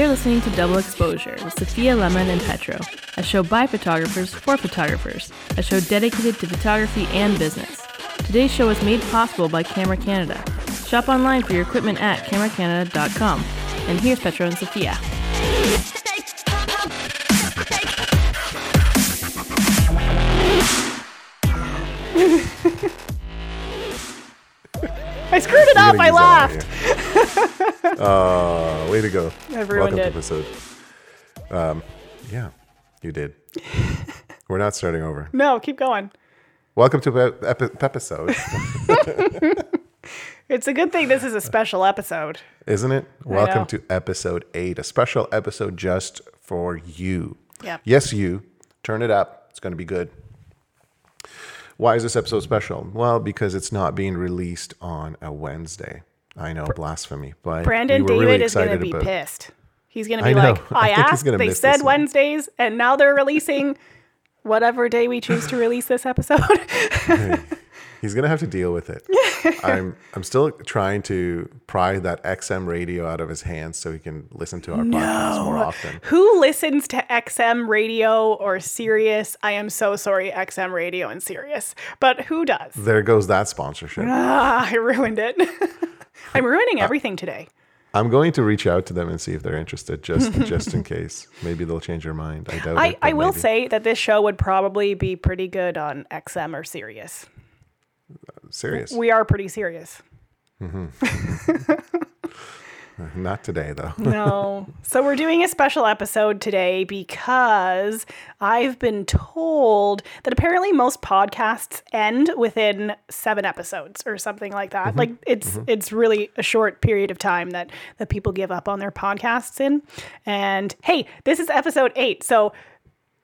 You're listening to Double Exposure with Sophia Lemon and Petro, a show by photographers for photographers, a show dedicated to photography and business. Today's show is made possible by Camera Canada. Shop online for your equipment at cameracanada.com. And here's Petro and Sophia. I screwed it up. I laughed. Oh, way to go. I ruined Welcome it. to episode. Um, yeah, you did. We're not starting over. No, keep going. Welcome to ep- epi- episode, It's a good thing this is a special episode. isn't it? Welcome to episode eight, a special episode just for you. Yep. Yes, you. Turn it up. It's going to be good. Why is this episode special? Well, because it's not being released on a Wednesday. I know, blasphemy, but Brandon we David really is going to be about- pissed. He's going to be know. like, I I, asked, they said. Wednesdays, and now they're releasing whatever day we choose to release this episode. He's gonna have to deal with it. I'm I'm still trying to pry that XM radio out of his hands so he can listen to our podcast more often. Who listens to XM radio or Sirius? I am so sorry, XM radio and Sirius, but who does? There goes that sponsorship. Ah, I ruined it. I'm ruining everything today. I'm going to reach out to them and see if they're interested, just just in case. Maybe they'll change their mind. I doubt I, it. I will maybe. say that this show would probably be pretty good on XM or Sirius. Serious. We are pretty serious. Mm-hmm. Not today though. No. so we're doing a special episode today because I've been told that apparently most podcasts end within 7 episodes or something like that. Mm-hmm. Like it's mm-hmm. it's really a short period of time that that people give up on their podcasts in. And hey, this is episode 8. So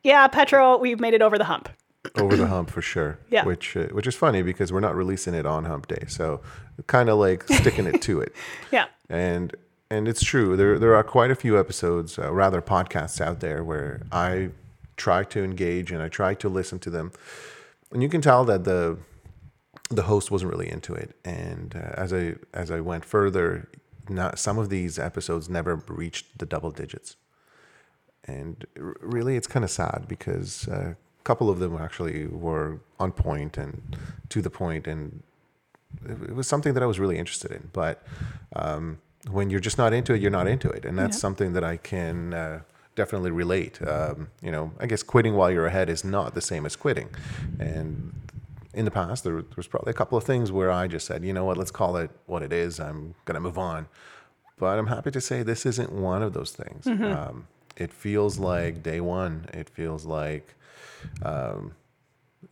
yeah, Petro, we've made it over the hump. Over the hump for sure. Yeah. Which uh, which is funny because we're not releasing it on hump day. So kind of like sticking it to it. Yeah. and and it's true there there are quite a few episodes uh, rather podcasts out there where i try to engage and i try to listen to them and you can tell that the the host wasn't really into it and uh, as i as i went further not, some of these episodes never reached the double digits and really it's kind of sad because uh, couple of them actually were on point and to the point and it it was something that I was really interested in. But um, when you're just not into it, you're not into it, and that's something that I can uh, definitely relate. Um, you know, I guess quitting while you're ahead is not the same as quitting. And in the past, there, there was probably a couple of things where I just said, you know what, let's call it what it is. I'm gonna move on. But I'm happy to say this isn't one of those things. Um, it feels like day one. It feels like um,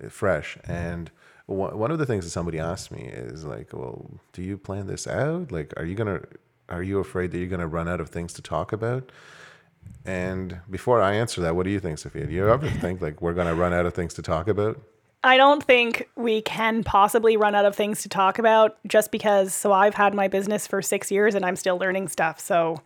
fresh. And one one of the things that somebody asked me is like, well, do you plan this out? Like, are you gonna, are you afraid that you're gonna run out of things to talk about? And before I answer that, what do you think, Sophia? Do you ever think like we're gonna run out of things to talk about? I don't think we can possibly run out of things to talk about just because. So I've had my business for six years and I'm still learning stuff. So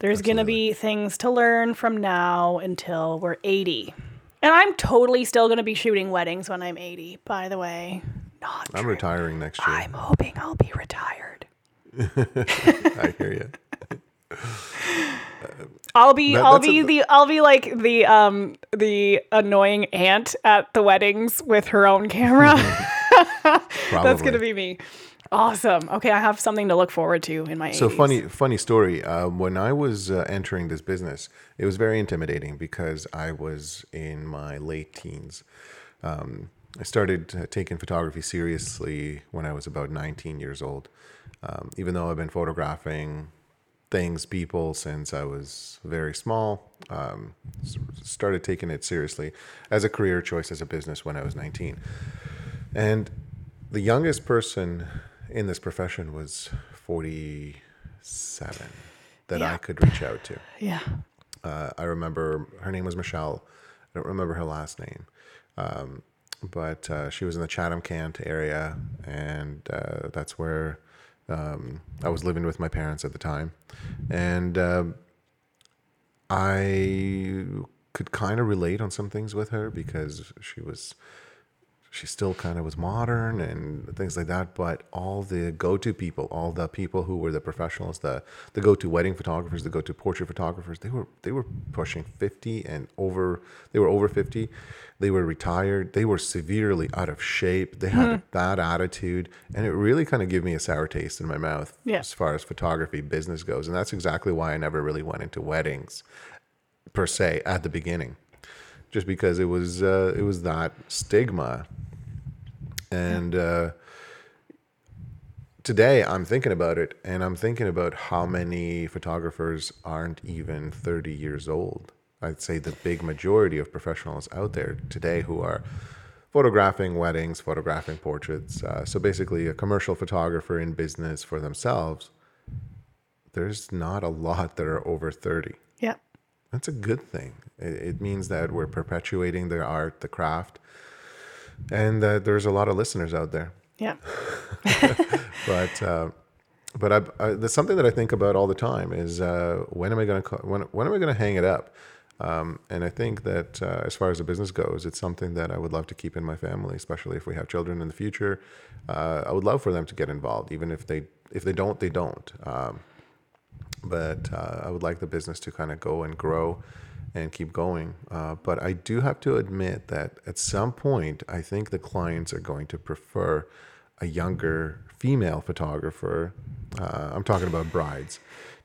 there's going to be things to learn from now until we're 80. And I'm totally still going to be shooting weddings when I'm 80, by the way. Not I'm true. retiring next year. I'm hoping I'll be retired. I hear you. I'll be That- I'll that's a- be the I'll be like the um the annoying aunt at the weddings with her own camera. That's gonna be me. Awesome. Okay, I have something to look forward to in my So 80s. funny, funny story. Uh, when I was uh, entering this business, it was very intimidating because I was in my late teens. Um, I started uh, taking photography seriously when I was about 19 years old. Um, even though I've been photographing things, people since I was very small, um, started taking it seriously as a career choice, as a business when I was 19. And the youngest person in this profession was 47 that I could reach out to. Yeah. Uh, I remember her name was Michelle. I don't remember her last name. Um, but uh, she was in the Chatham-Kent area, and uh, that's where um, I was living with my parents at the time. And um, I could kind of relate on some things with her because she was she still kind of was modern and things like that. But all the go-to people, all the people who were the professionals, the the go-to wedding photographers, the go-to portrait photographers, they were they were pushing fifty and over. They were over fifty. They were retired. They were severely out of shape. They had a hmm. bad attitude, and it really kind of gave me a sour taste in my mouth Yeah. as far as photography business goes. And that's exactly why I never really went into weddings per se at the beginning, just because it was uh, it was that stigma. And uh, today I'm thinking about it, and I'm thinking about how many photographers aren't even 30 years old. I'd say the big majority of professionals out there today who are photographing weddings, photographing portraits. Uh, so basically, a commercial photographer in business for themselves. There's not a lot that are over 30. Yeah. That's a good thing. It, it means that we're perpetuating the art, the craft, and that there's a lot of listeners out there. Yeah. But uh, but I, I, there's something that I think about all the time is uh, when am I going to when when am I going to hang it up? Um, and I think that uh, as far as the business goes, it's something that I would love to keep in my family, especially if we have children in the future. Uh, I would love for them to get involved, even if they if they don't, they don't. Um, but uh, I would like the business to kind of go and grow and keep going. Uh, but I do have to admit that at some point, I think the clients are going to prefer a younger female photographer. Uh, I'm talking about brides.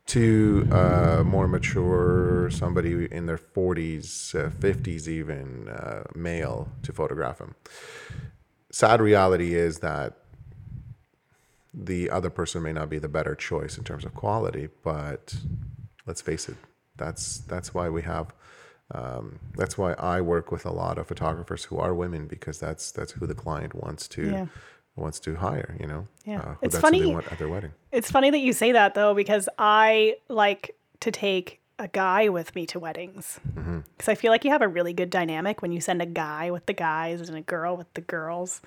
To uh, more mature, somebody in their 40s, uh, 50s, even uh, male to photograph them. Sad reality is that the other person may not be the better choice in terms of quality, but let's face it, that's that's why we have um, that's why I work with a lot of photographers who are women because that's that's who the client wants to Yeah. wants to hire. You know, Yeah. who It's funny- they want at their wedding. It's funny that you say that though, because I like to take a guy with me to weddings. Mm-hmm. Because I feel like you have a really good dynamic when you send a guy with the guys and a girl with the girls.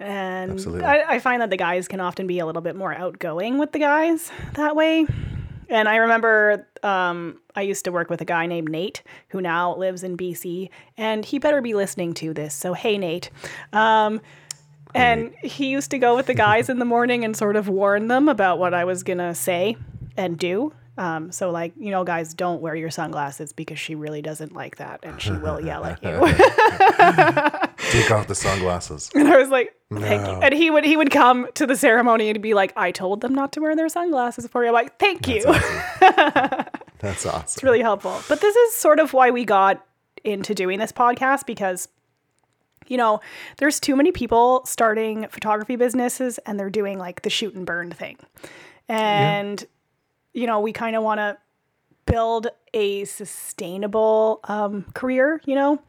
And Absolutely. I, I find that the guys can often be a little bit more outgoing with the guys that way. And I remember um, I used to work with a guy named Nate who now lives in BC, and he better be listening to this. So, hey, Nate. Um, and he used to go with the guys in the morning and sort of warn them about what I was going to say and do. Um, so, like, you know, guys, don't wear your sunglasses because she really doesn't like that and she will yell at you. Take off the sunglasses. and I was like, thank you. And he would he would come to the ceremony and be like, I told them not to wear their sunglasses for you. I'm like, thank you. That's awesome. It's really helpful. But this is sort of why we got into doing this podcast because you know, there's too many people starting photography businesses and they're doing like the shoot and burn thing. And you know, we kind of want to build a sustainable um, career, you know?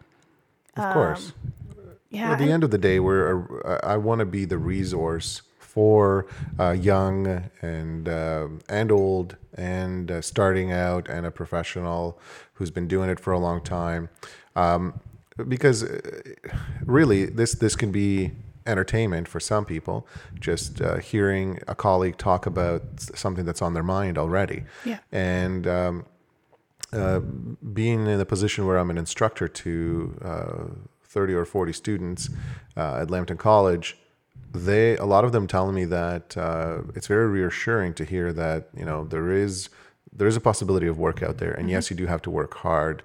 Of course. Yeah. At the end of the day, we're a, I want to be the resource for uh, young and uh, and old and uh, starting out and a professional who's been doing it for a long time. Um, because uh, really, this this can be entertainment for some people. Just uh, hearing a colleague talk about something that's on their mind already, Yeah. and. Um, uh, being in a position where I'm an instructor to uh, 30 or 40 students uh, at Lambton College, they a lot of them telling me that uh, it's very reassuring to hear that you know there is there is a possibility of work out there, and yes, you do have to work hard,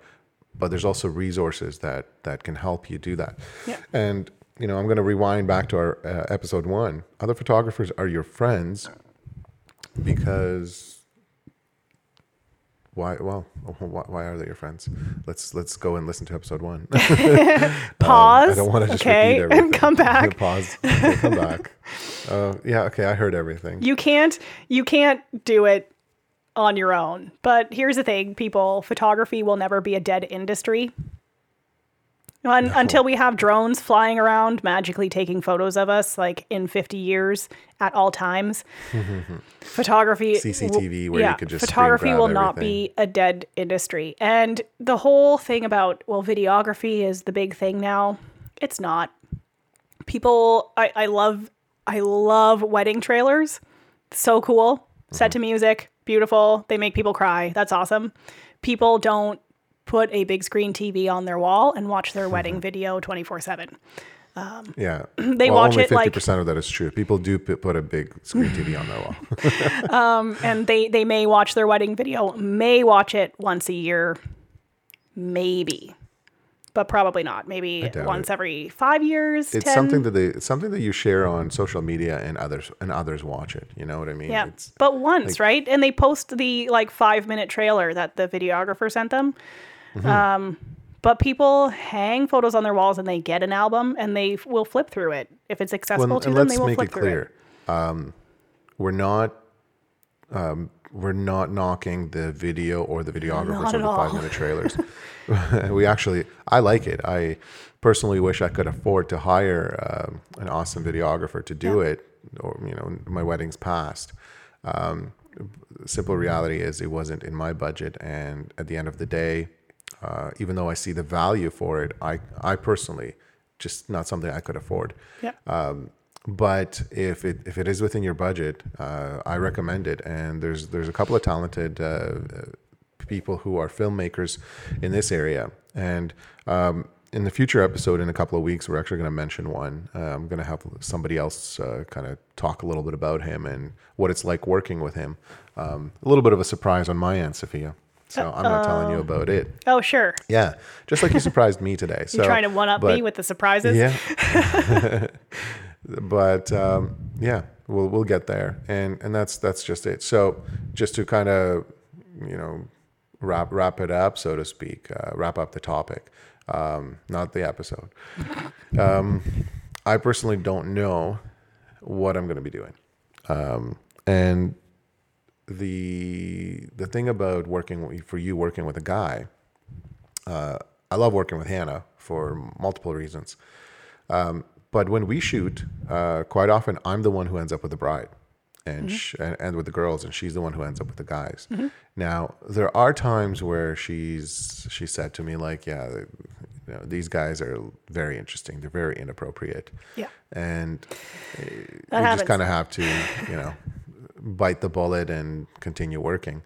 but there's also resources that that can help you do that. Yeah. And you know, I'm going to rewind back to our uh, episode one. Other photographers are your friends because why? Well, why, why are they your friends? Let's let's go and listen to episode one. Pause. I don't want to just okay, repeat everything. and come back. Pause. Okay, come back. Uh, yeah. Okay. I heard everything. You can't you can't do it on your own. But here's the thing, people, photography will never be a dead industry. Un- Until we have drones flying around magically taking photos of us like in 50 years at all times. photography CCTV where you could just photography will not everything. be a dead industry. And the whole thing about well videography is the big thing now. It's not. People I, I love I love wedding trailers. So cool. Set to mm-hmm. music, beautiful. They make people cry. That's awesome. People don't put a big screen TV on their wall and watch their mm-hmm. wedding video 24/7. Um, yeah, They well, watch only it, like- percent of that is true. People do p- put a big screen TV on their wall. Um, and they they may watch their wedding video, may watch it once a year, maybe, but probably not. Maybe once it. every five years. It's 10. something that they, it's something that you share on social media, and others and others watch it. You know what I mean? Yeah, It's, but once, right? And they post the like five minute trailer that the videographer sent them. Mm-hmm. Um, but people hang photos on their walls and they get an album and they f- will flip through it if it's accessible well, to them. They will flip it through clear. Um, we're not. Um, we're not knocking the video or the videographers or the all. five minute trailers. we actually, I like it. I personally wish I could afford to hire um, an awesome videographer to do it. Or you know, my wedding's past. Um, simple reality is it wasn't in my budget, and at the end of the day, uh, even though I see the value for it, I I personally just not something I could afford. Yep. Um, but if it if it is within your budget, uh, I recommend it. And there's there's a couple of talented uh, uh, people who are filmmakers in this area. And um, in the future episode, in a couple of weeks, we're actually going to mention one. Uh, I'm going to have somebody else uh, kind of talk a little bit about him and what it's like working with him. Um, a little bit of a surprise on my end, Sophia. So I'm not telling you about it. Oh, sure. Yeah, just like you surprised me today. So You're trying to one up but- me with the surprises. yeah. but um, yeah, we'll we'll get there, and and that's that's just it. So just to kind of you know wrap wrap it up, so to speak, uh, wrap up the topic, um, not the episode. Um, I personally don't know what I'm going to be doing, um, and the the thing about working for you working with a guy uh, I love working with Hannah for multiple reasons. Um, but when we shoot, uh, quite often I'm the one who ends up with the bride, and, sh- and and with the girls, and she's the one who ends up with the guys. Now there are times where she's she said to me like, yeah, you know, these guys are very interesting. They're very inappropriate. Yeah. and uh, That you happens. just kind of have to, you know, bite the bullet and continue working.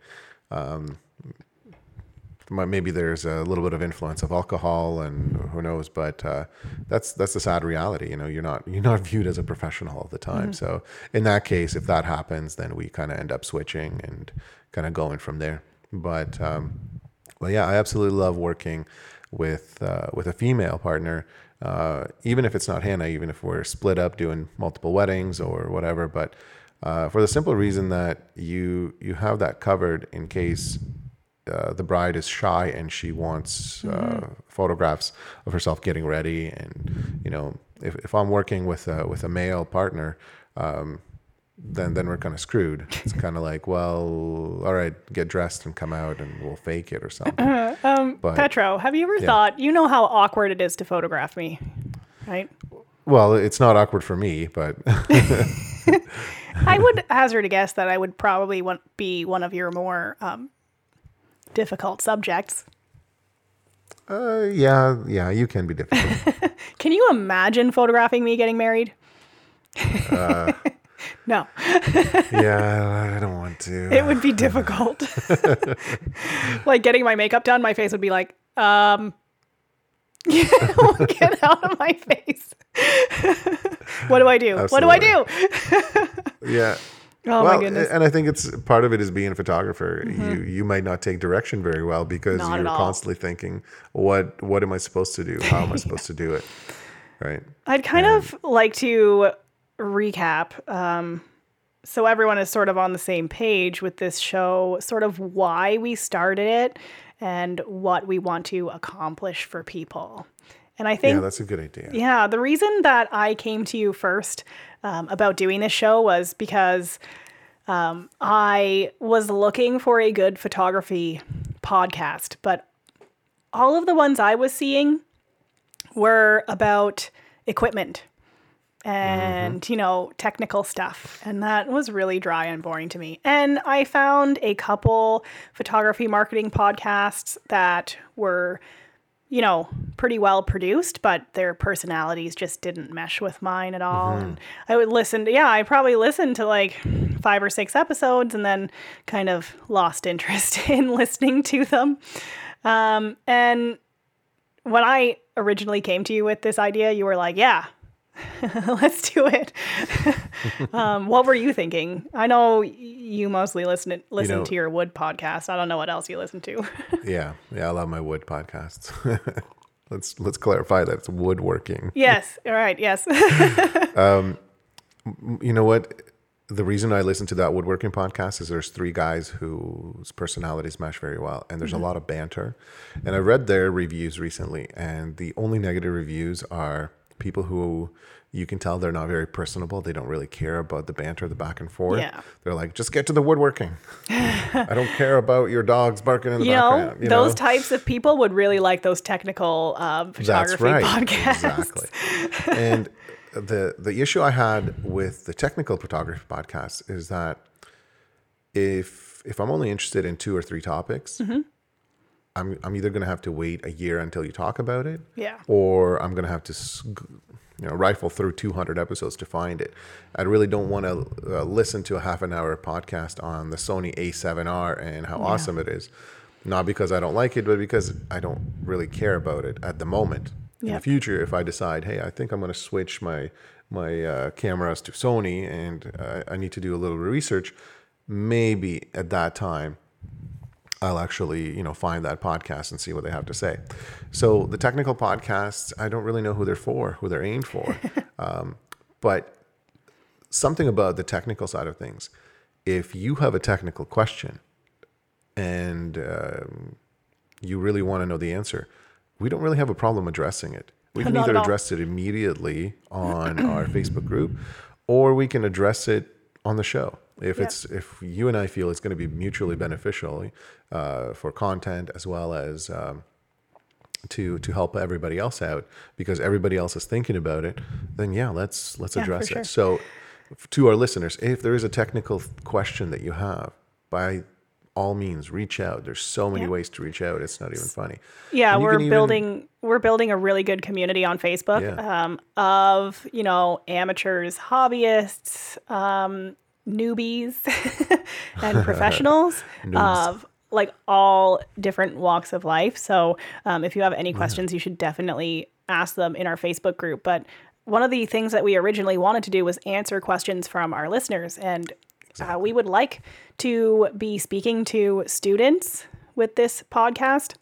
Mi- maybe there's a little bit of influence of alcohol and who knows but uh, that's that's the sad reality you know you're not you're not viewed as a professional all the time. So in that case if that happens then we kind of end up switching and kind of going from there. But um, well yeah i absolutely love working with uh, with a female partner. Uh, even if it's not hannah even if we're split up doing multiple weddings or whatever but uh, for the simple reason that you you have that covered in case uh, the bride is shy and she wants uh, photographs of herself getting ready. And you know if, if i'm working with a, with a male partner um, then then we're kind of screwed. It's kind of like well all right get dressed and come out and we'll fake it or something. Um, But- Petro, have you ever thought, you know how awkward it is to photograph me, right? well it's not awkward for me but I would hazard a guess that I would probably want, be one of your more um, difficult subjects. uh, yeah yeah you can be difficult Can you imagine photographing me getting married? no, yeah i don't want to it would be difficult. like getting my makeup done, my face would be like, um, get out of my face. what do I do? What do I do? yeah Oh well, my goodness. Mm-hmm. and I think it's part of it is being a photographer. You you might not take direction very well because Not you're constantly thinking, what what am I supposed to do? How am I supposed to do it? Right. I'd kind of like to recap. Um, so everyone is sort of on the same page with this show, sort of why we started it and what we want to accomplish for people. And I think Yeah, that's a good idea. yeah, the reason that I came to you first um, about doing this show was because um, I was looking for a good photography podcast, but all of the ones I was seeing were about equipment and you know technical stuff. And that was really dry and boring to me. And i found a couple photography marketing podcasts that were you know pretty well produced but their personalities just didn't mesh with mine at all. And i would listen to yeah i probably listened to like five or six episodes and then kind of lost interest in listening to them. Um, and when I originally came to you with this idea, you were like, "Yeah, Let's do it. um, what were you thinking? I know you mostly listen listen know- to your wood podcast. I don't know what else you listen to. Yeah, yeah, I love my wood podcasts. let's let's clarify that it's woodworking. yes. All right. Yes. um, You know what? The reason I listen to that woodworking podcast is there's three guys whose personalities mesh very well, and there's a lot of banter. And I read their reviews recently, and the only negative reviews are people who you can tell they're not very personable. They don't really care about the banter, the back and forth. Yeah. They're like, just get to the woodworking. I don't care about your dogs barking in the you know, background. You those know? types of people would really like those technical um, That's photography right. podcasts. Exactly. and the the issue I had with the technical photography podcast is that if if I'm only interested in two or three topics, Mm-hmm. I'm I'm either going to have to wait a year until you talk about it, Yeah. or I'm going to have to you know rifle through 200 episodes to find it. I really don't want to uh, listen to a half an hour podcast on the Sony A7R and how awesome it is. Not because I don't like it, but because I don't really care about it at the moment. In the future, if I decide, hey, I think I'm going to switch my my uh, cameras to Sony and uh, I need to do a little research, maybe at that time I'll actually, you know, find that podcast and see what they have to say. So the technical podcasts, I don't really know who they're for, who they're aimed for. um, but something about the technical side of things, if you have a technical question and um, you really want to know the answer, we don't really have a problem addressing it. We can Not either address it immediately on our Facebook group, or we can address it on the show. If Yeah. it's if you and I feel it's going to be mutually beneficial uh, for content as well as um, to to help everybody else out because everybody else is thinking about it, then yeah, let's let's Yeah, address sure. it. So, to our listeners, if there is a technical question that you have, by all means, reach out. There's so many Yeah. ways to reach out. It's not even funny. Yeah, we're can even- building we're building a really good community on Facebook Yeah. um, of you know amateurs, hobbyists, um, newbies, and professionals of like all different walks of life. So um, if you have any questions, you should definitely ask them in our Facebook group. But one of the things that we originally wanted to do was answer questions from our listeners, and uh, we would like to be speaking to students with this podcast.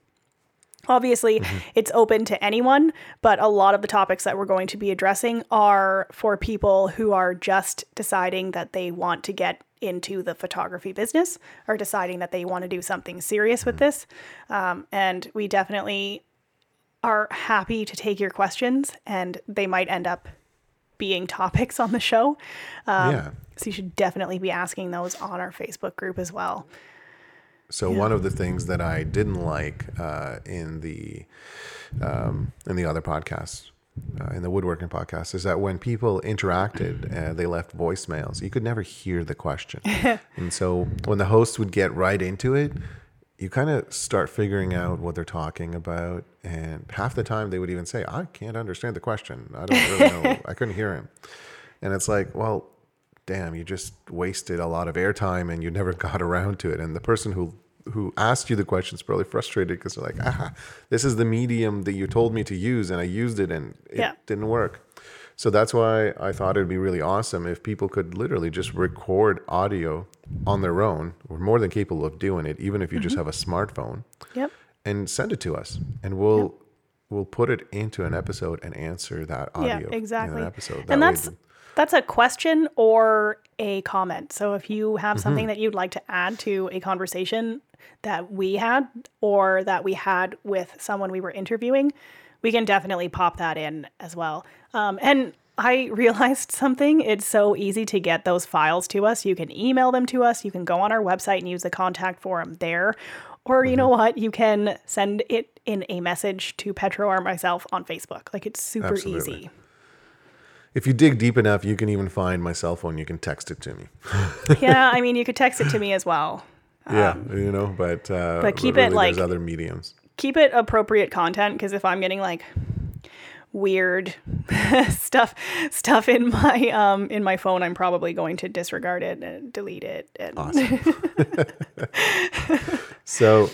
Obviously, it's open to anyone, but a lot of the topics that we're going to be addressing are for people who are just deciding that they want to get into the photography business or deciding that they want to do something serious with this. Um, and we definitely are happy to take your questions, and they might end up being topics on the show. Um, yeah. So you should definitely be asking those on our Facebook group as well. So one of the things that I didn't like uh, in the um, in the other podcasts, uh, in the woodworking podcast, is that when people interacted, uh, they left voicemails. You could never hear the question, and so when the host would get right into it, you kind of start figuring out what they're talking about, and half the time they would even say, "I can't understand the question. I don't really know. I couldn't hear him," and it's like, well damn, you just wasted a lot of airtime and you never got around to it. And the person who who asked you the question is probably frustrated because they're like, ah, this is the medium that you told me to use, and I used it and it Yeah. didn't work. So that's why I thought it'd be really awesome if people could literally just record audio on their own. We're more than capable of doing it, even if you just have a smartphone, Yep. and send it to us, and we'll we'll put it into an episode and answer that audio Yeah, exactly. in an episode. and way that's that's a question or a comment. So if you have Mm-hmm. something that you'd like to add to a conversation that we had or that we had with someone we were interviewing, we can definitely pop that in as well. Um, and I realized something. It's so easy to get those files to us. You can email them to us. You can go on our website and use the contact form there. Or you know Mm-hmm. what? You can send it in a message to Petro or myself on Facebook. Like it's super Absolutely. easy. If you dig deep enough, you can even find my cell phone. You can text it to me. yeah, I mean, you could text it to me as well. yeah, you know, but uh, Um, but keep it, really like- other mediums. Keep it appropriate content because if I'm getting like weird stuff stuff in my um in my phone, I'm probably going to disregard it and delete it. And Awesome. so,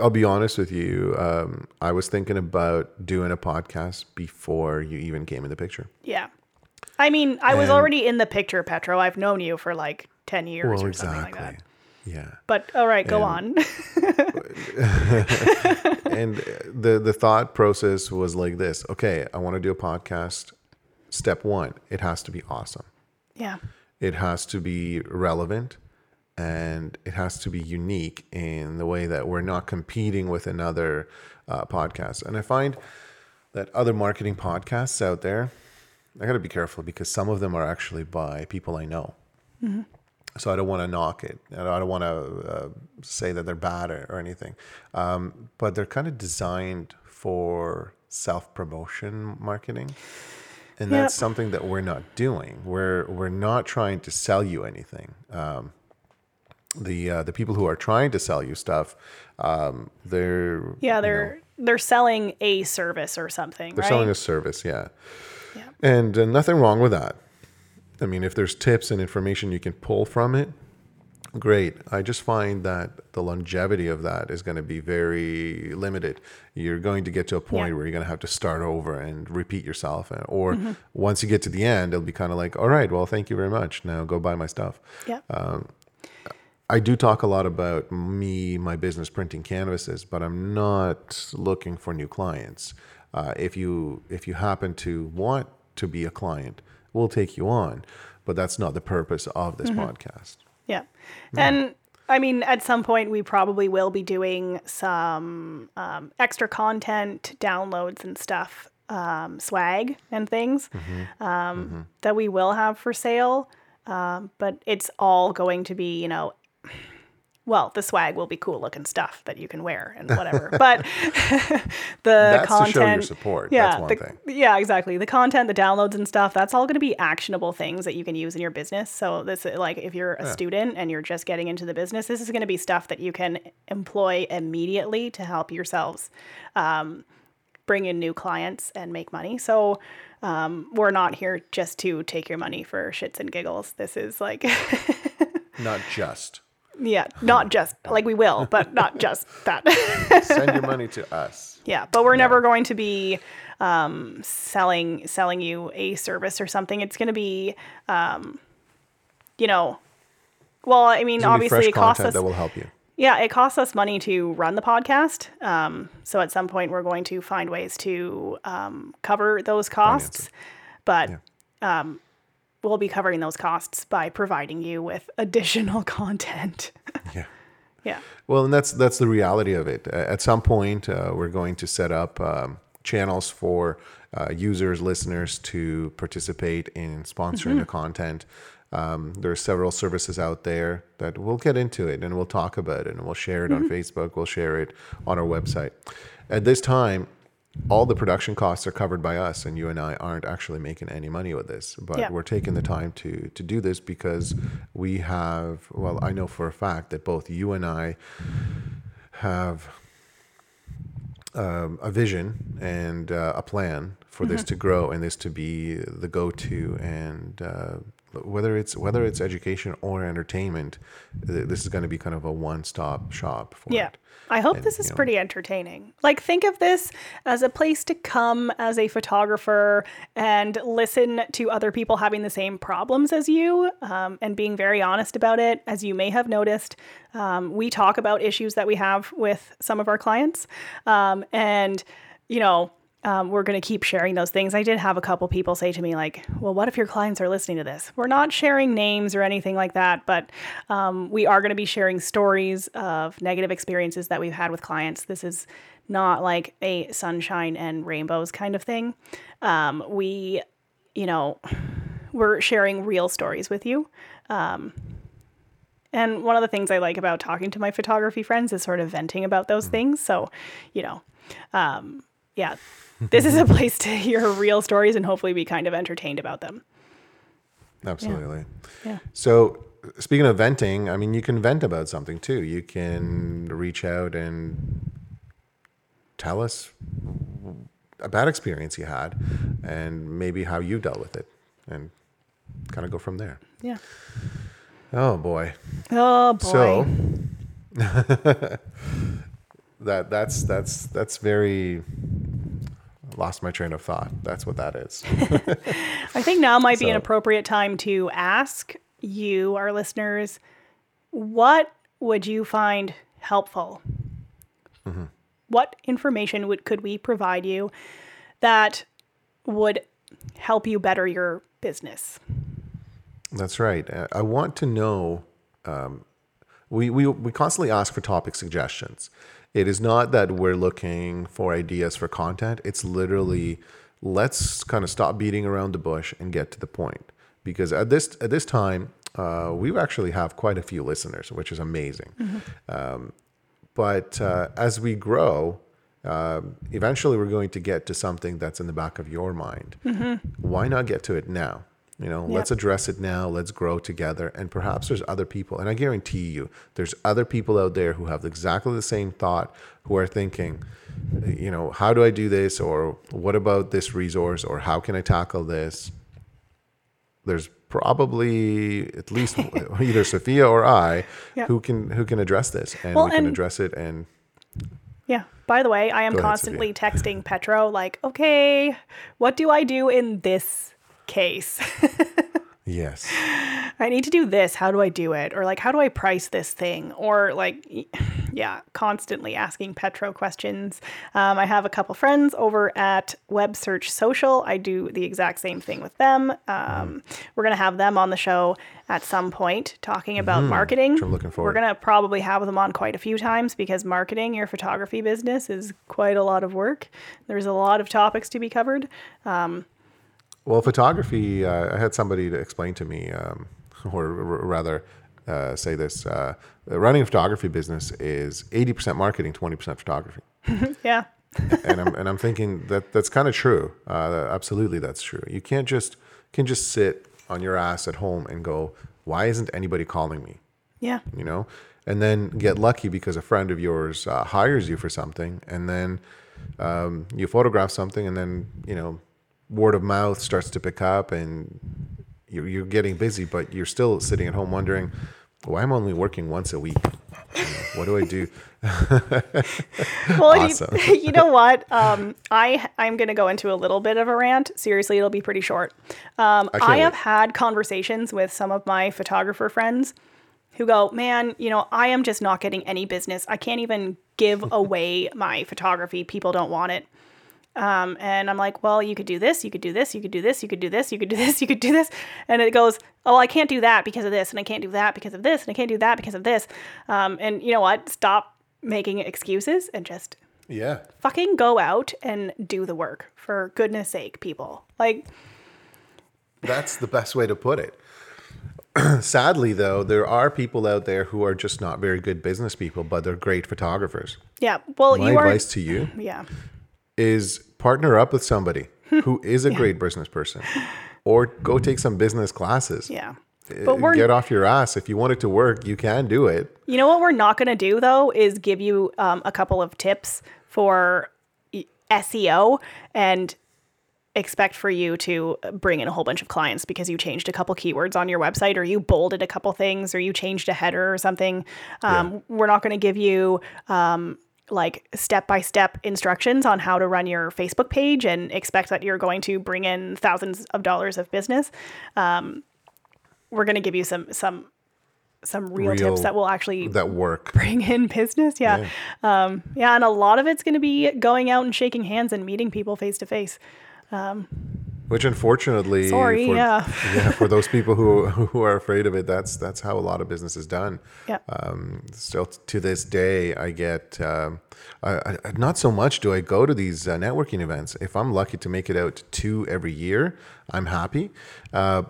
I'll be honest with you. Um, I was thinking about doing a podcast before you even came in the picture. Yeah. I mean, I was And- already in the picture, Petro. I've known you for like 10 years or something exactly. like that. Yeah. But all right, go on. and the the thought process was like this okay i want to do a podcast step one it has to be awesome yeah. it has to be relevant and it has to be unique in the way that we're not competing with another uh, podcast and i find that other marketing podcasts out there i got to be careful because some of them are actually by people i know so I don't want to knock it. I don't want to uh, say that they're bad or, or anything. Um, but they're kind of designed for self promotion marketing. And Yeah. that's something that we're not doing. We're, we're not trying to sell you anything. Um, the, uh, the people who are trying to sell you stuff, um, they're Yeah, you know, they're they're selling a service or something, they're right? selling a service, yeah. Yeah. And uh, nothing wrong with that. I mean, if there's tips and information you can pull from it, great. I just find that the longevity of that is going to be very limited. You're going to get to a point Yeah. where you're going to have to start over and repeat yourself. uh, Or once you get to the end, it'll be kind of like, all right, well, thank you very much. Now go buy my stuff. yeah. I do talk a lot about me, my business printing canvases, but I'm not looking for new clients. Uh, if you if you happen to want to be a client, we'll take you on, but that's not the purpose of this podcast. Yeah. And I mean, at some point, we probably will be doing some um, extra content, downloads, and stuff, um, swag and things um, that we will have for sale. Um, but it's all going to be, you know, well, the swag will be cool looking stuff that you can wear and whatever. but the That's to content, show your support. Yeah, That's one the- thing. yeah, exactly. The content, the downloads and stuff, that's all going to be actionable things that you can use in your business. So this like if you're a student and you're just getting into the business, this is going to be stuff that you can employ immediately to help yourselves um, bring in new clients and make money. So um, we're not here just to take your money for shits and giggles. This is like Not just yeah, not just like we will, but not just that. send your money to us. Yeah, but we're never going to be um, selling selling you a service or something. It's going to be, um, you know, well, I mean, It's gonna be obviously it costs us. that will help you. Yeah, it costs us money to run the podcast. Um, so at some point, we're going to find ways to um, cover those costs, but um, we'll be covering those costs by providing you with additional content. Yeah. yeah. Well, and that's that's the reality of it. At some point, uh, we're going to set up um, channels for uh, users, listeners to participate in sponsoring the content. Um, there are several services out there that we'll get into it and we'll talk about it and we'll share it on Facebook. We'll share it on our website. At this time, all the production costs are covered by us, and you and I aren't actually making any money with this. But Yeah. we're taking the time to to do this because we have. Well, I know for a fact that both you and I have um, a vision and uh, a plan for this to grow and this to be the go-to and uh, whether it's whether it's education or entertainment this is going to be kind of a one-stop shop for Yeah. it I hope And, this is you know- pretty entertaining. Like, think of this as a place to come as a photographer and listen to other people having the same problems as you um, and being very honest about it. As you may have noticed, um, we talk about issues that we have with some of our clients. Um, and, you know, um, we're going to keep sharing those things. I did have a couple people say to me, like, well, what if your clients are listening to this? We're not sharing names or anything like that, but um, we are going to be sharing stories of negative experiences that we've had with clients. This is not like a sunshine and rainbows kind of thing. Um, we, you know, we're sharing real stories with you. Um, and one of the things I like about talking to my photography friends is sort of venting about those things. So, you know, um, yeah, this is a place to hear real stories and hopefully be kind of entertained about them. absolutely Yeah. so speaking of venting i mean you can vent about something too you can reach out and tell us a bad experience you had and maybe how you dealt with it and kind of go from there Yeah. oh boy Oh boy. So, that that's that's that's very lost my train of thought. That's what that is. I think now might be an appropriate time to ask you, our listeners, what would you find helpful? Mm-hmm. What information would could we provide you that would help you better your business? That's right. Uh, I want to know. Um, we, we we constantly ask for topic suggestions. It is not that we're looking for ideas for content. It's literally let's kind of stop beating around the bush and get to the point. Because at this at this time, uh, we actually have quite a few listeners, which is amazing. Um, but uh, as we grow, um, eventually we're going to get to something that's in the back of your mind. Why not get to it now? You know, let's address it now. Let's grow together. And perhaps there's other people, and I guarantee you, there's other people out there who have exactly the same thought, who are thinking, you know, how do I do this, or what about this resource, or how can I tackle this? There's probably at least either Sophia or I Yeah. who can who can address this, and Well, we can and- address it. And Yeah. By the way, I am ahead, constantly texting Petro, like, okay, what do I do in this case? yes, I need to do this. How do I do it? Or like, how do I price this thing? Or like, yeah, constantly asking Petro questions. Um, I have a couple friends over at Web Search Social. I do the exact same thing with them. Um, we're going to have them on the show at some point talking about marketing. which I'm looking forward. We're going to probably have them on quite a few times because marketing your photography business is quite a lot of work. There's a lot of topics to be covered. Well, photography, uh, I had somebody to explain to me, um, or r- rather uh, say this uh, running a photography business is 80% marketing, 20% photography. Yeah. and I'm, and I'm thinking that that's kind of true. Uh, absolutely, that's true. You can't just can just sit on your ass at home and go, why isn't anybody calling me? Yeah. you know, and then get lucky because a friend of yours uh, hires you for something, and then um, you photograph something, and then you know, word of mouth starts to pick up, and you're, you're getting busy, but you're still sitting at home wondering, why am I only working once a week? What do I do? Well, you- Awesome. you, know what? Um, I I'm going to go into a little bit of a rant. Seriously, it'll be pretty short. Um, I I, have wait. had conversations with some of my photographer friends who go, "Man, you know, I am just not getting any business. I can't even give away my photography. People don't want it." Um, and I'm like, well, you could do this, you could do this, you could do this, you could do this, you could do this, you could do this. And it goes, oh, I can't do that because of this, and I can't do that because of this, and I can't do that because of this. Um, and you know what? Stop making excuses and just Yeah, fucking go out and do the work for goodness sake, people. Like, that's the best way to put it. Sadly, though, there are people out there who are just not very good business people, but they're great photographers. yeah, well, My you are, advice to you yeah, is partner up with somebody who is a great business person or go take some business classes. yeah. Uh, But we're, Get off your ass. If you want it to work, you can do it. you know what we're not going to do though is give you um, a couple of tips for SEO and expect for you to bring in a whole bunch of clients because you changed a couple keywords on your website or you bolded a couple things or you changed a header or something. Um, We're not going to give you um, like step by step instructions on how to run your Facebook page and expect that you're going to bring in thousands of dollars of business. Um, we're going to give you some some some real, Real- tips that will actually That work. bring in business. Yeah. Yeah. Um, yeah. And a lot of it's going to be going out and shaking hands and meeting people face to face. Which unfortunately, Sorry, for, yeah. yeah, for those people who who are afraid of it, that's that's how a lot of business is done. Yeah. Um, still to this day, I get um, I, I, not so much do I go to these uh, networking events. If I'm lucky to make it out to two every year, I'm happy. Uh,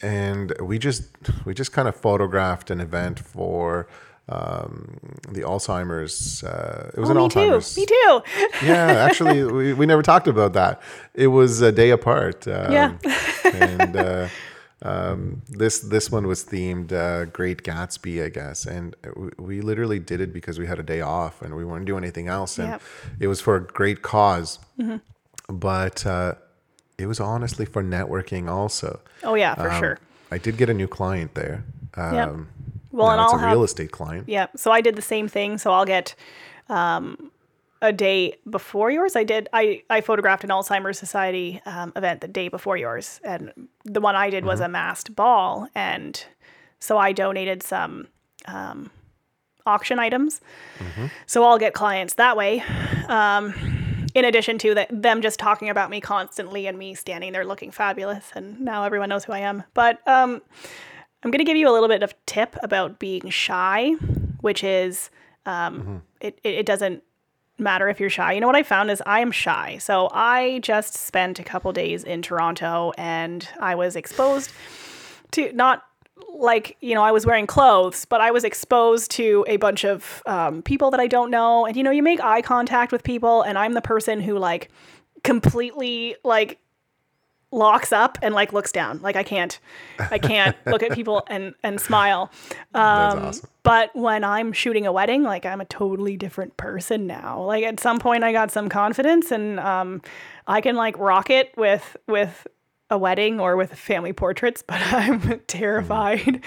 and we just we just kind of photographed an event for um, the Alzheimer's. Uh, it was Oh, an me too. Me too. Yeah, actually, we, we never talked about that. It was a day apart. Um, Yeah. and uh, um, this this one was themed uh, Great Gatsby, I guess. And we, we literally did it because we had a day off and we weren't doing anything else. And Yep. Mm-hmm. it was for a great cause. But uh, it was honestly for networking also. Oh, yeah, for Um, sure. I did get a new client there. Um, Well, and now it's I'll a have- real estate client. Yeah. So I did the same thing. So I'll get a day before yours. I did. I I photographed an Alzheimer's Society um, event the day before yours, and the one I did was a masked ball, and so I donated some um, auction items. So I'll get clients that way. Um, in addition to that, them just talking about me constantly and me standing there looking fabulous, and now everyone knows who I am. But um, I'm going to give you a little bit of tip about being shy, which is um, it, it, it doesn't matter if you're shy. You know what I found is I am shy. So I just spent a couple days in Toronto and I was exposed to not like, you know, I was wearing clothes, but I was exposed to a bunch of um, people that I don't know. And, you know, you make eye contact with people, and I'm the person who, like, completely, like, locks up and like looks down. Like i can't i can't look at people and and smile. Um, awesome. but when i'm shooting a wedding like i'm a totally different person now. Like at some point i got some confidence and um i can like rock it with with a wedding or with family portraits but i'm terrified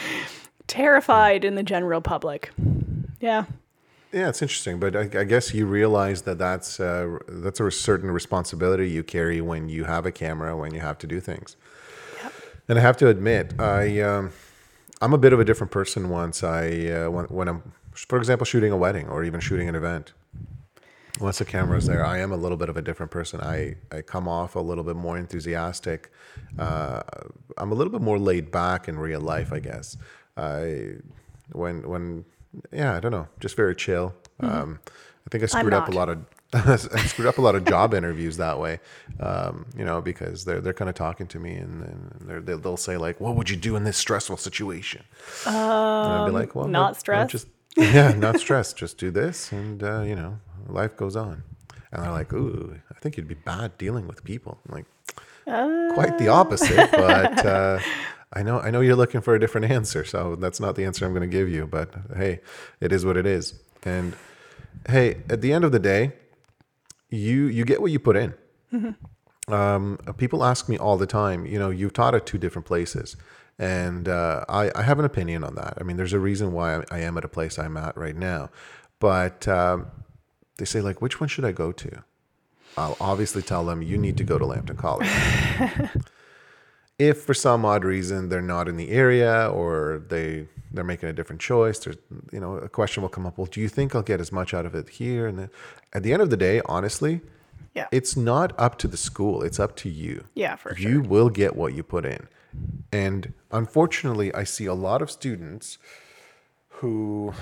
terrified in the general public. Yeah Yeah, it's interesting, but I, I guess you realize that that's uh, that's a certain responsibility you carry when you have a camera, when you have to do things. Yep. And I have to admit, I um, I'm a bit of a different person once I uh, when, when I'm, for example, shooting a wedding or even shooting an event. Once the camera's there, I am a little bit of a different person. I, I come off a little bit more enthusiastic. Uh, I'm a little bit more laid back in real life, I guess. I when when yeah, I don't know, just very chill. Um, I think I screwed up a lot of I screwed up a lot of job interviews that way. Um, you know, because they're they're kind of talking to me and, and they're, they'll they'll say like, "What would you do in this stressful situation?" and I'd be like, "Well, Um, not no, no, stressed? Just yeah, not stressed. Just do this, and uh, you know, life goes on." And they're like, "Ooh, I think you'd be bad dealing with people." I'm like, quite the opposite, but uh, I know I know you're looking for a different answer, so that's not the answer I'm going to give you. But hey, it is what it is. And hey, at the end of the day, you you get what you put in. Um, people ask me all the time, you know, you've taught at two different places. And uh, I, I have an opinion on that. I mean, there's a reason why I, I am at a place I'm at right now. But um, they say, like, which one should I go to? I'll obviously tell them, you need to go to Lambton College. if for some odd reason they're not in the area or they they're making a different choice there's you know a question will come up well do you think i'll get as much out of it here? And then at the end of the day honestly yeah. it's not up to the school it's up to you. Yeah for sure. you will get what you put in. And unfortunately i see a lot of students who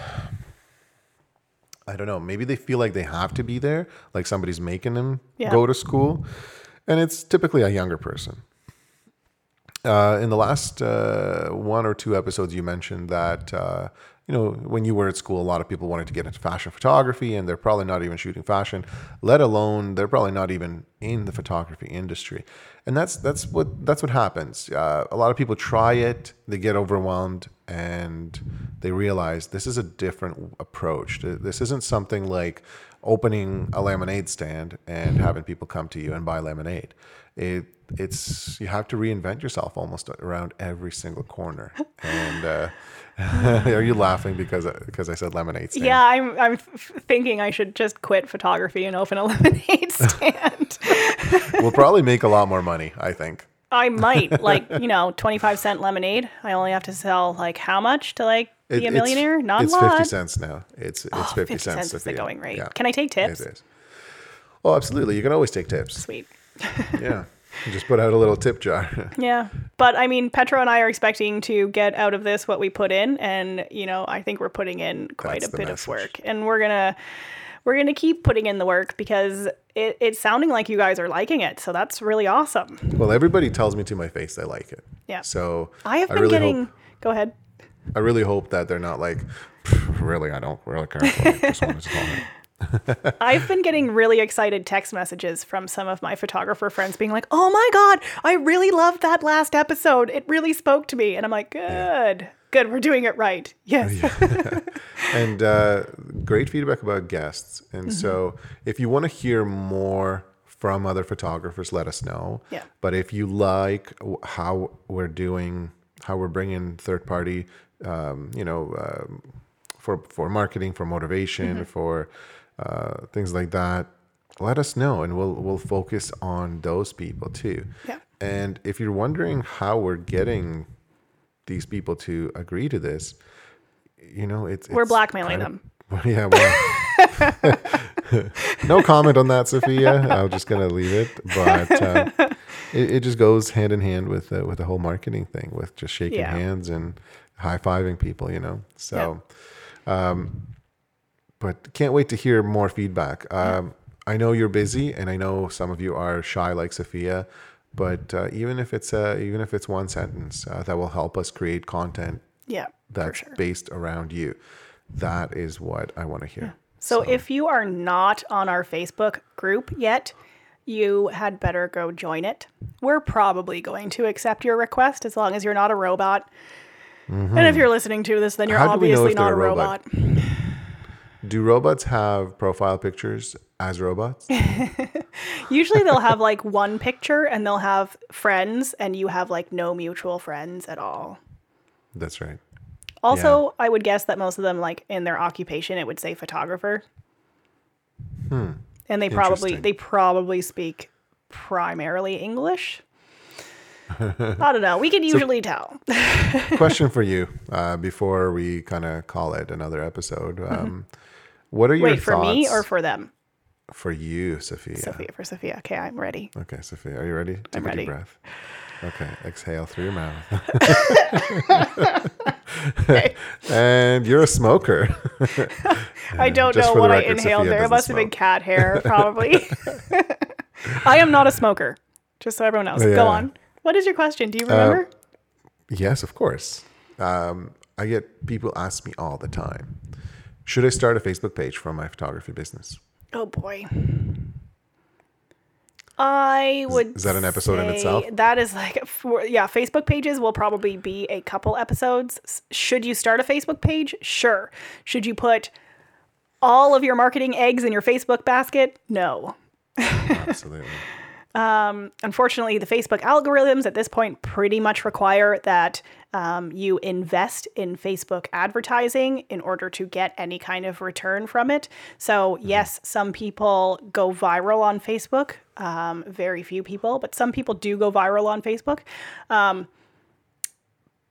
i don't know maybe they feel like they have to be there like somebody's making them Yeah. go to school and it's typically a younger person uh, in the last uh, one or two episodes, you mentioned that uh, you know when you were at school, a lot of people wanted to get into fashion photography, and they're probably not even shooting fashion. Let alone they're probably not even in the photography industry, and that's that's what that's what happens. Uh, a lot of people try it, they get overwhelmed, and they realize this is a different approach. This isn't something like opening a lemonade stand and having people come to you and buy lemonade. It it's you have to reinvent yourself almost around every single corner. And uh, are you laughing because because I said lemonade stand? Yeah, I'm I'm thinking I should just quit photography and open a lemonade stand. we'll probably make a lot more money. I think. I might like you know twenty five cent lemonade. I only have to sell like how much to like be a it's- millionaire? Not It's a lot. fifty cents now. It's it's Oh, fifty, 50 cents. cents is the you- going rate. yeah, Can I take tips? It is. Oh, absolutely. You can always take tips. Sweet. Yeah. Just put out a little tip jar. Yeah. But I mean, Petro and I are expecting to get out of this what we put in. And, you know, I think we're putting in quite That's a bit message. of work. And we're going to. We're going to keep putting in the work because it, it's sounding like you guys are liking it. So that's really awesome. well, everybody tells me to my face they like it. Yeah. So I have been really getting. hope Go ahead. I really hope that they're not like, really, I don't really care. I just to call it." I've been getting really excited text messages from some of my photographer friends being like, oh my God, I really loved that last episode. It really spoke to me. And I'm like, good, good. We're doing it right. Yes. and uh, great feedback about guests. And Mm-hmm. so, if you want to hear more from other photographers, let us know. Yeah. But if you like how we're doing, how we're bringing third party, um, you know, um, for for marketing, for motivation, Mm-hmm. for uh, things like that, let us know, and we'll we'll focus on those people too. Yeah. And if you're wondering how we're getting these people to agree to this, you know, it's We're blackmailing kind them. yeah. Well, no comment on that, Sophia. I'm just gonna leave it. But um, it, it just goes hand in hand with uh, with the whole marketing thing, with just shaking Yeah. hands and high fiving people. You know. So, um, but can't wait to hear more feedback. Um, I know you're busy, and I know some of you are shy like Sophia. But uh, even if it's uh, even if it's one sentence uh, that will help us create content Yeah. that's sure. based around you, that is what I want to hear. So if you are not on our Facebook group yet, you had better go join it. We're probably going to accept your request as long as you're not a robot. And if you're listening to this, then you're Mm-hmm. How do we know obviously not a a robot? robot. Do robots have profile pictures as robots? Usually they'll have like one picture and they'll have friends, and you have like no mutual friends at all. That's right. Also, I would guess that most of them, like in their occupation, it would say photographer. Hmm. And they probably they probably speak primarily English. I don't know. We can usually tell. Question for you uh, before we kind of call it another episode. Um, What are your. Wait, for me or for them? for you, Sophia? Sophia, for Sophia. Okay, I'm ready. Okay, Sophia, are you ready? Take I'm a ready. deep breath. Okay, exhale through your mouth. and you're a smoker. I don't know what I record, inhaled Sophia there. It must have been cat hair, probably. I am not a smoker, just so everyone knows. Yeah. Go on. What is your question? Do you remember? Yes, of course. Um, I get people ask me all the time Should I start a Facebook page for my photography business? Oh boy. I would. is that an episode in itself? That is like, for, yeah. Facebook pages will probably be a couple episodes. Should you start a Facebook page? Sure. Should you put all of your marketing eggs in your Facebook basket? No. Absolutely. Um, unfortunately, the Facebook algorithms at this point pretty much require that um, you invest in Facebook advertising in order to get any kind of return from it. So, yes, some people go viral on Facebook, um, very few people, but some people do go viral on Facebook. Um,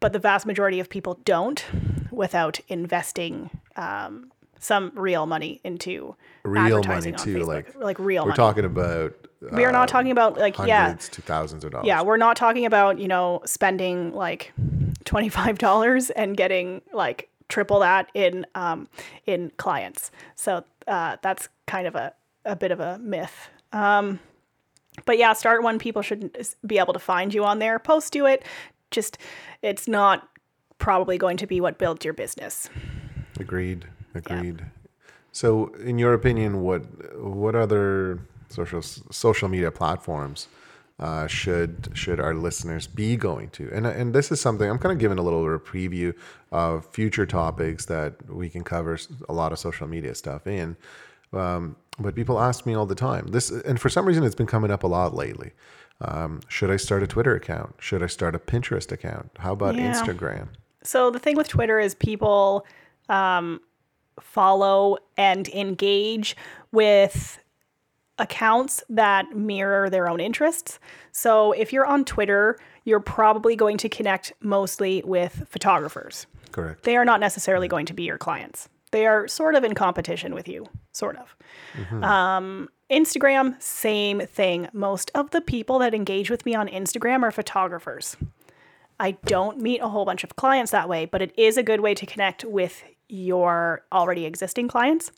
but the vast majority of people don't without investing um, some real money into Real advertising money, on too. Like, like real We're money. talking about. We are not talking about like yeah hundreds to thousands of dollars. yeah, we're not talking about, you know, spending like $25 and getting like triple that in um in clients. So uh that's kind of a a bit of a myth. Um but yeah, start one people should be able to find you on there. Post to it. Just it's not probably going to be what builds your business. Agreed. Agreed. So, in your opinion, what what other social social media platforms uh, should should our listeners be going to? And and this is something I'm kind of giving a little bit of preview of future topics that we can cover a lot of social media stuff in. Um, but people ask me all the time this, and for some reason, it's been coming up a lot lately. Um, should I start a Twitter account? Should I start a Pinterest account? How about Yeah. Instagram? So the thing with Twitter is people um, follow and engage with accounts that mirror their own interests. So if you're on Twitter, you're probably going to connect mostly with photographers. Correct. They are not necessarily going to be your clients. They are sort of in competition with you, sort of. Um, Instagram, same thing. Most of the people that engage with me on Instagram are photographers. I don't meet a whole bunch of clients that way, but it is a good way to connect with your already existing clients.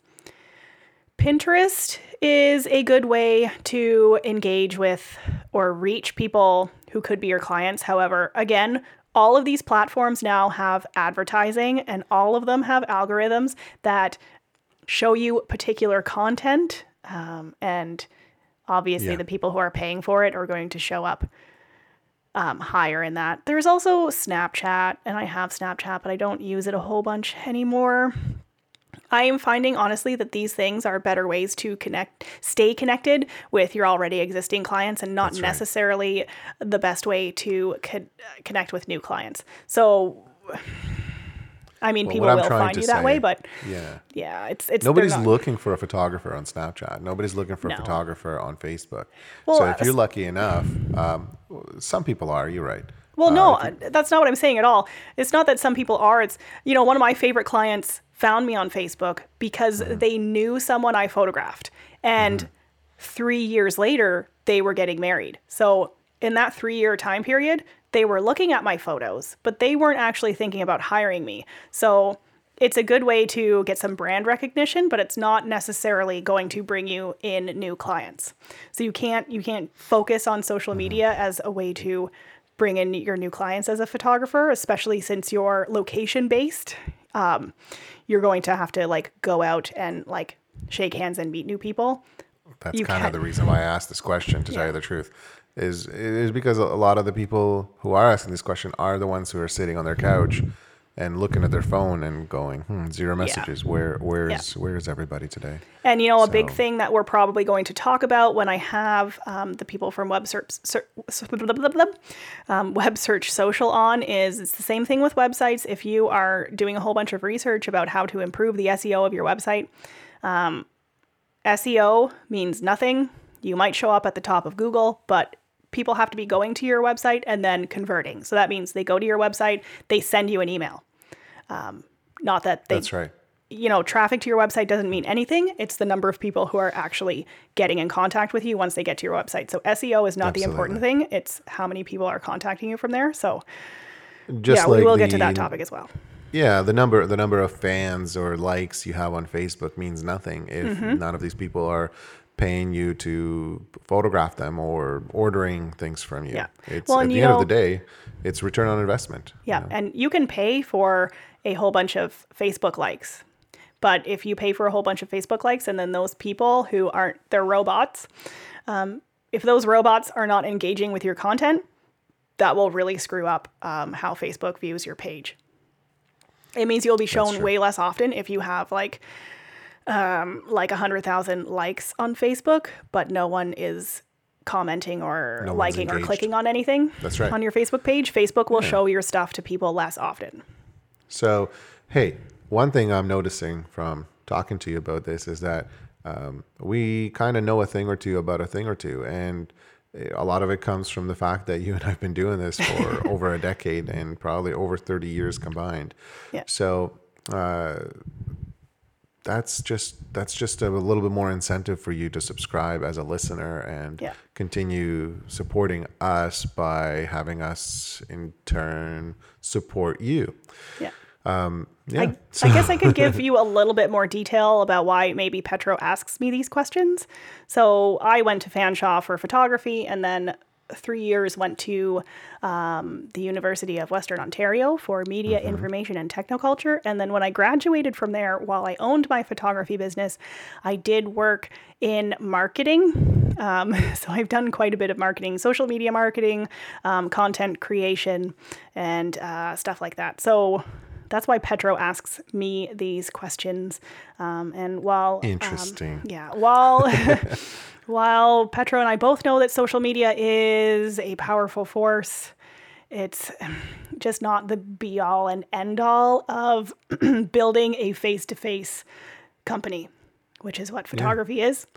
Pinterest is a good way to engage with or reach people who could be your clients. However, again, all of these platforms now have advertising and all of them have algorithms that show you particular content. Um, and obviously, Yeah. the people who are paying for it are going to show up um, higher in that. There's also Snapchat, and I have Snapchat, but I don't use it a whole bunch anymore. I am finding honestly that these things are better ways to connect, stay connected with your already existing clients, and not That's right. necessarily the best way to co- connect with new clients. So I mean, Well, people will find you that way, but Yeah. yeah, it's it's Nobody's not- looking for a photographer on Snapchat. Nobody's looking for No. a photographer on Facebook. Well, so if you're lucky enough, um, some people are. You're right. Well, Uh, no, you- uh, that's not what I'm saying at all. It's not that some people are. It's, you know, one of my favorite clients found me on Facebook because Mm-hmm. they knew someone I photographed. And three years later, they were getting married. So in that three year time period, they were looking at my photos, but they weren't actually thinking about hiring me. So it's a good way to get some brand recognition, but it's not necessarily going to bring you in new clients. So you can't you can't focus on social Mm-hmm. media as a way to bring in your new clients as a photographer, especially since you're location based. Um, you're going to have to like go out and like shake hands and meet new people. That's You kind can't- of the reason why I asked this question. To tell you the truth, is is because a lot of the people who are asking this question are the ones who are sitting on their couch and looking at their phone and going, hmm, zero messages. Where where's where's everybody today? And you know, a big thing that we're probably going to talk about when I have um, the people from Web Search, um, Web Search Social on is it's the same thing with websites. If you are doing a whole bunch of research about how to improve the SEO of your website, um, SEO means nothing. You might show up at the top of Google, but people have to be going to your website and then converting. So that means they go to your website, they send you an email. Um, not that they That's right. you know, traffic to your website doesn't mean anything. It's the number of people who are actually getting in contact with you once they get to your website. So SEO is not the important thing. It's how many people are contacting you from there. So Just yeah, like we will get to that topic as well. Yeah, the number the number of fans or likes you have on Facebook means nothing if Mm-hmm. none of these people are paying you to photograph them or ordering things from you. Yeah. It's Well, at the end know- of the day, it's return on investment. Yeah, and you can pay for a whole bunch of Facebook likes. But if you pay for a whole bunch of Facebook likes and then those people who aren't, they're robots, um, if those robots are not engaging with your content, that will really screw up um, how Facebook views your page. It means you'll be shown way less often if you have like um, like a hundred thousand likes on Facebook, but no one is commenting or No liking or clicking on anything That's right. on your Facebook page. Facebook will show your stuff to people less often. So, hey, one thing I'm noticing from talking to you about this is that um, we kind of know a thing or two about a thing or two. And a lot of it comes from the fact that you and I've been doing this for over a decade and probably over 30 years combined. Yeah. So, uh, that's just that's just a little bit more incentive for you to subscribe as a listener and Yeah. continue supporting us by having us in turn support you. Yeah. Um, Yeah. I, I guess I could give you a little bit more detail about why maybe Petro asks me these questions. So I went to Fanshawe for photography and then three years went to um, the University of Western Ontario for media, information, and technoculture. And then when I graduated from there, while I owned my photography business, I did work in marketing. Um, so I've done quite a bit of marketing, social media marketing, um, content creation, and uh, stuff like that. So that's why Petro asks me these questions. Um, and while um, Interesting. yeah, while while Petro and I both know that social media is a powerful force, it's just not the be all and end all of building a face to face company, which is what photography is.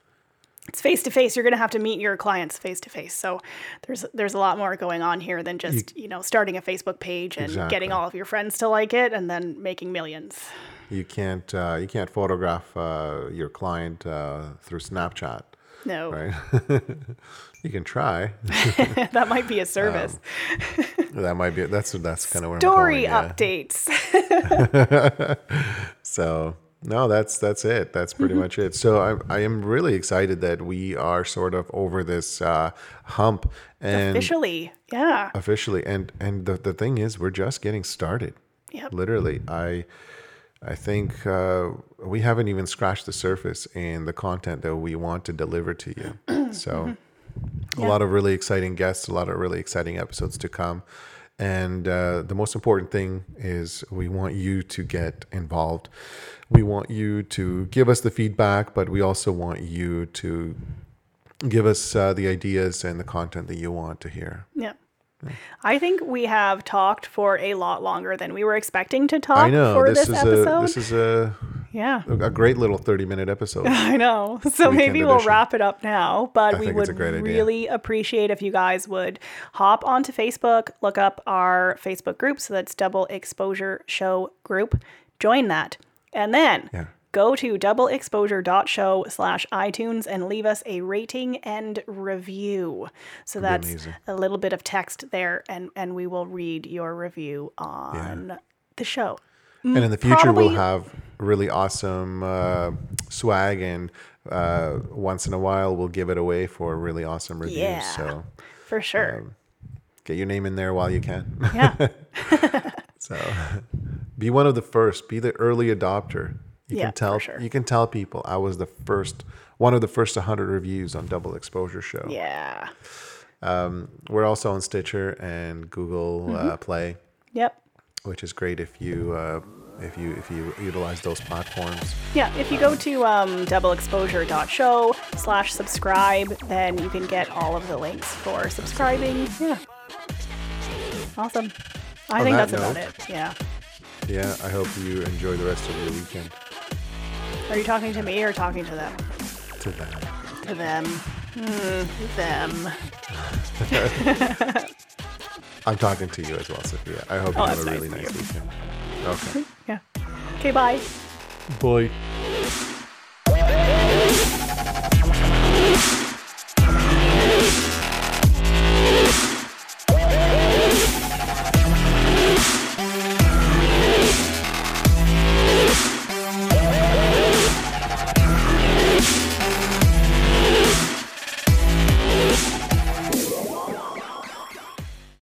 It's face to face. You're going to have to meet your clients face to face. So there's there's a lot more going on here than just you know starting a Facebook page and Exactly. getting all of your friends to like it and then making millions. You can't uh, you can't photograph uh, your client uh, through Snapchat, No, right? you can try. that might be a service. that might be that's that's kind of where Story I'm going, yeah. updates. So no, that's that's it. That's pretty Mm-hmm. much it. So I I am really excited that we are sort of over this uh, hump and Officially, yeah. officially and and the the thing is we're just getting started. Yeah, Literally, I I think uh, we haven't even scratched the surface in the content that we want to deliver to you. so a lot of really exciting guests, a lot of really exciting episodes to come. And uh, the most important thing is we want you to get involved. We want you to give us the feedback, but we also want you to give us uh, the ideas and the content that you want to hear. Yeah. I think we have talked for a lot longer than we were expecting to talk I know for this this, is episode. a this is a yeah. a great little thirty minute episode. I know. So maybe we'll edition. wrap it up now, but I we would great idea. really appreciate if you guys would hop onto Facebook, look up our Facebook group. So that's Double Exposure Show group. Join that. And then Yeah. go to doubleexposure.show slash iTunes and leave us a rating and review. So that's amazing. a little bit of text there, and, and we will read your review on the show. and in the future probably- we'll have really awesome uh, swag and uh, once in a while we'll give it away for really awesome reviews Yeah. so For sure. get your name in there while you can yeah. so be one of the first be the early adopter you Yeah, can tell sure. you can tell people i was the first one of the first 100 reviews on double exposure show Yeah. we're also on stitcher and google uh, Mm-hmm. play Yep. which is great if you uh, if you if you utilize those platforms Yeah, if you go to um, doubleexposure.show slash subscribe, then you can get all of the links for subscribing. Yeah. Awesome. I On think that that's about it. Yeah. Yeah i hope you enjoy the rest of your weekend Are you talking to me or talking to them? to them. To them. Hmm, them. I'm talking to you as well, Sophia. I hope you Oh, have a that's really nice nice of weekend. Okay. Yeah. Okay, bye. Bye.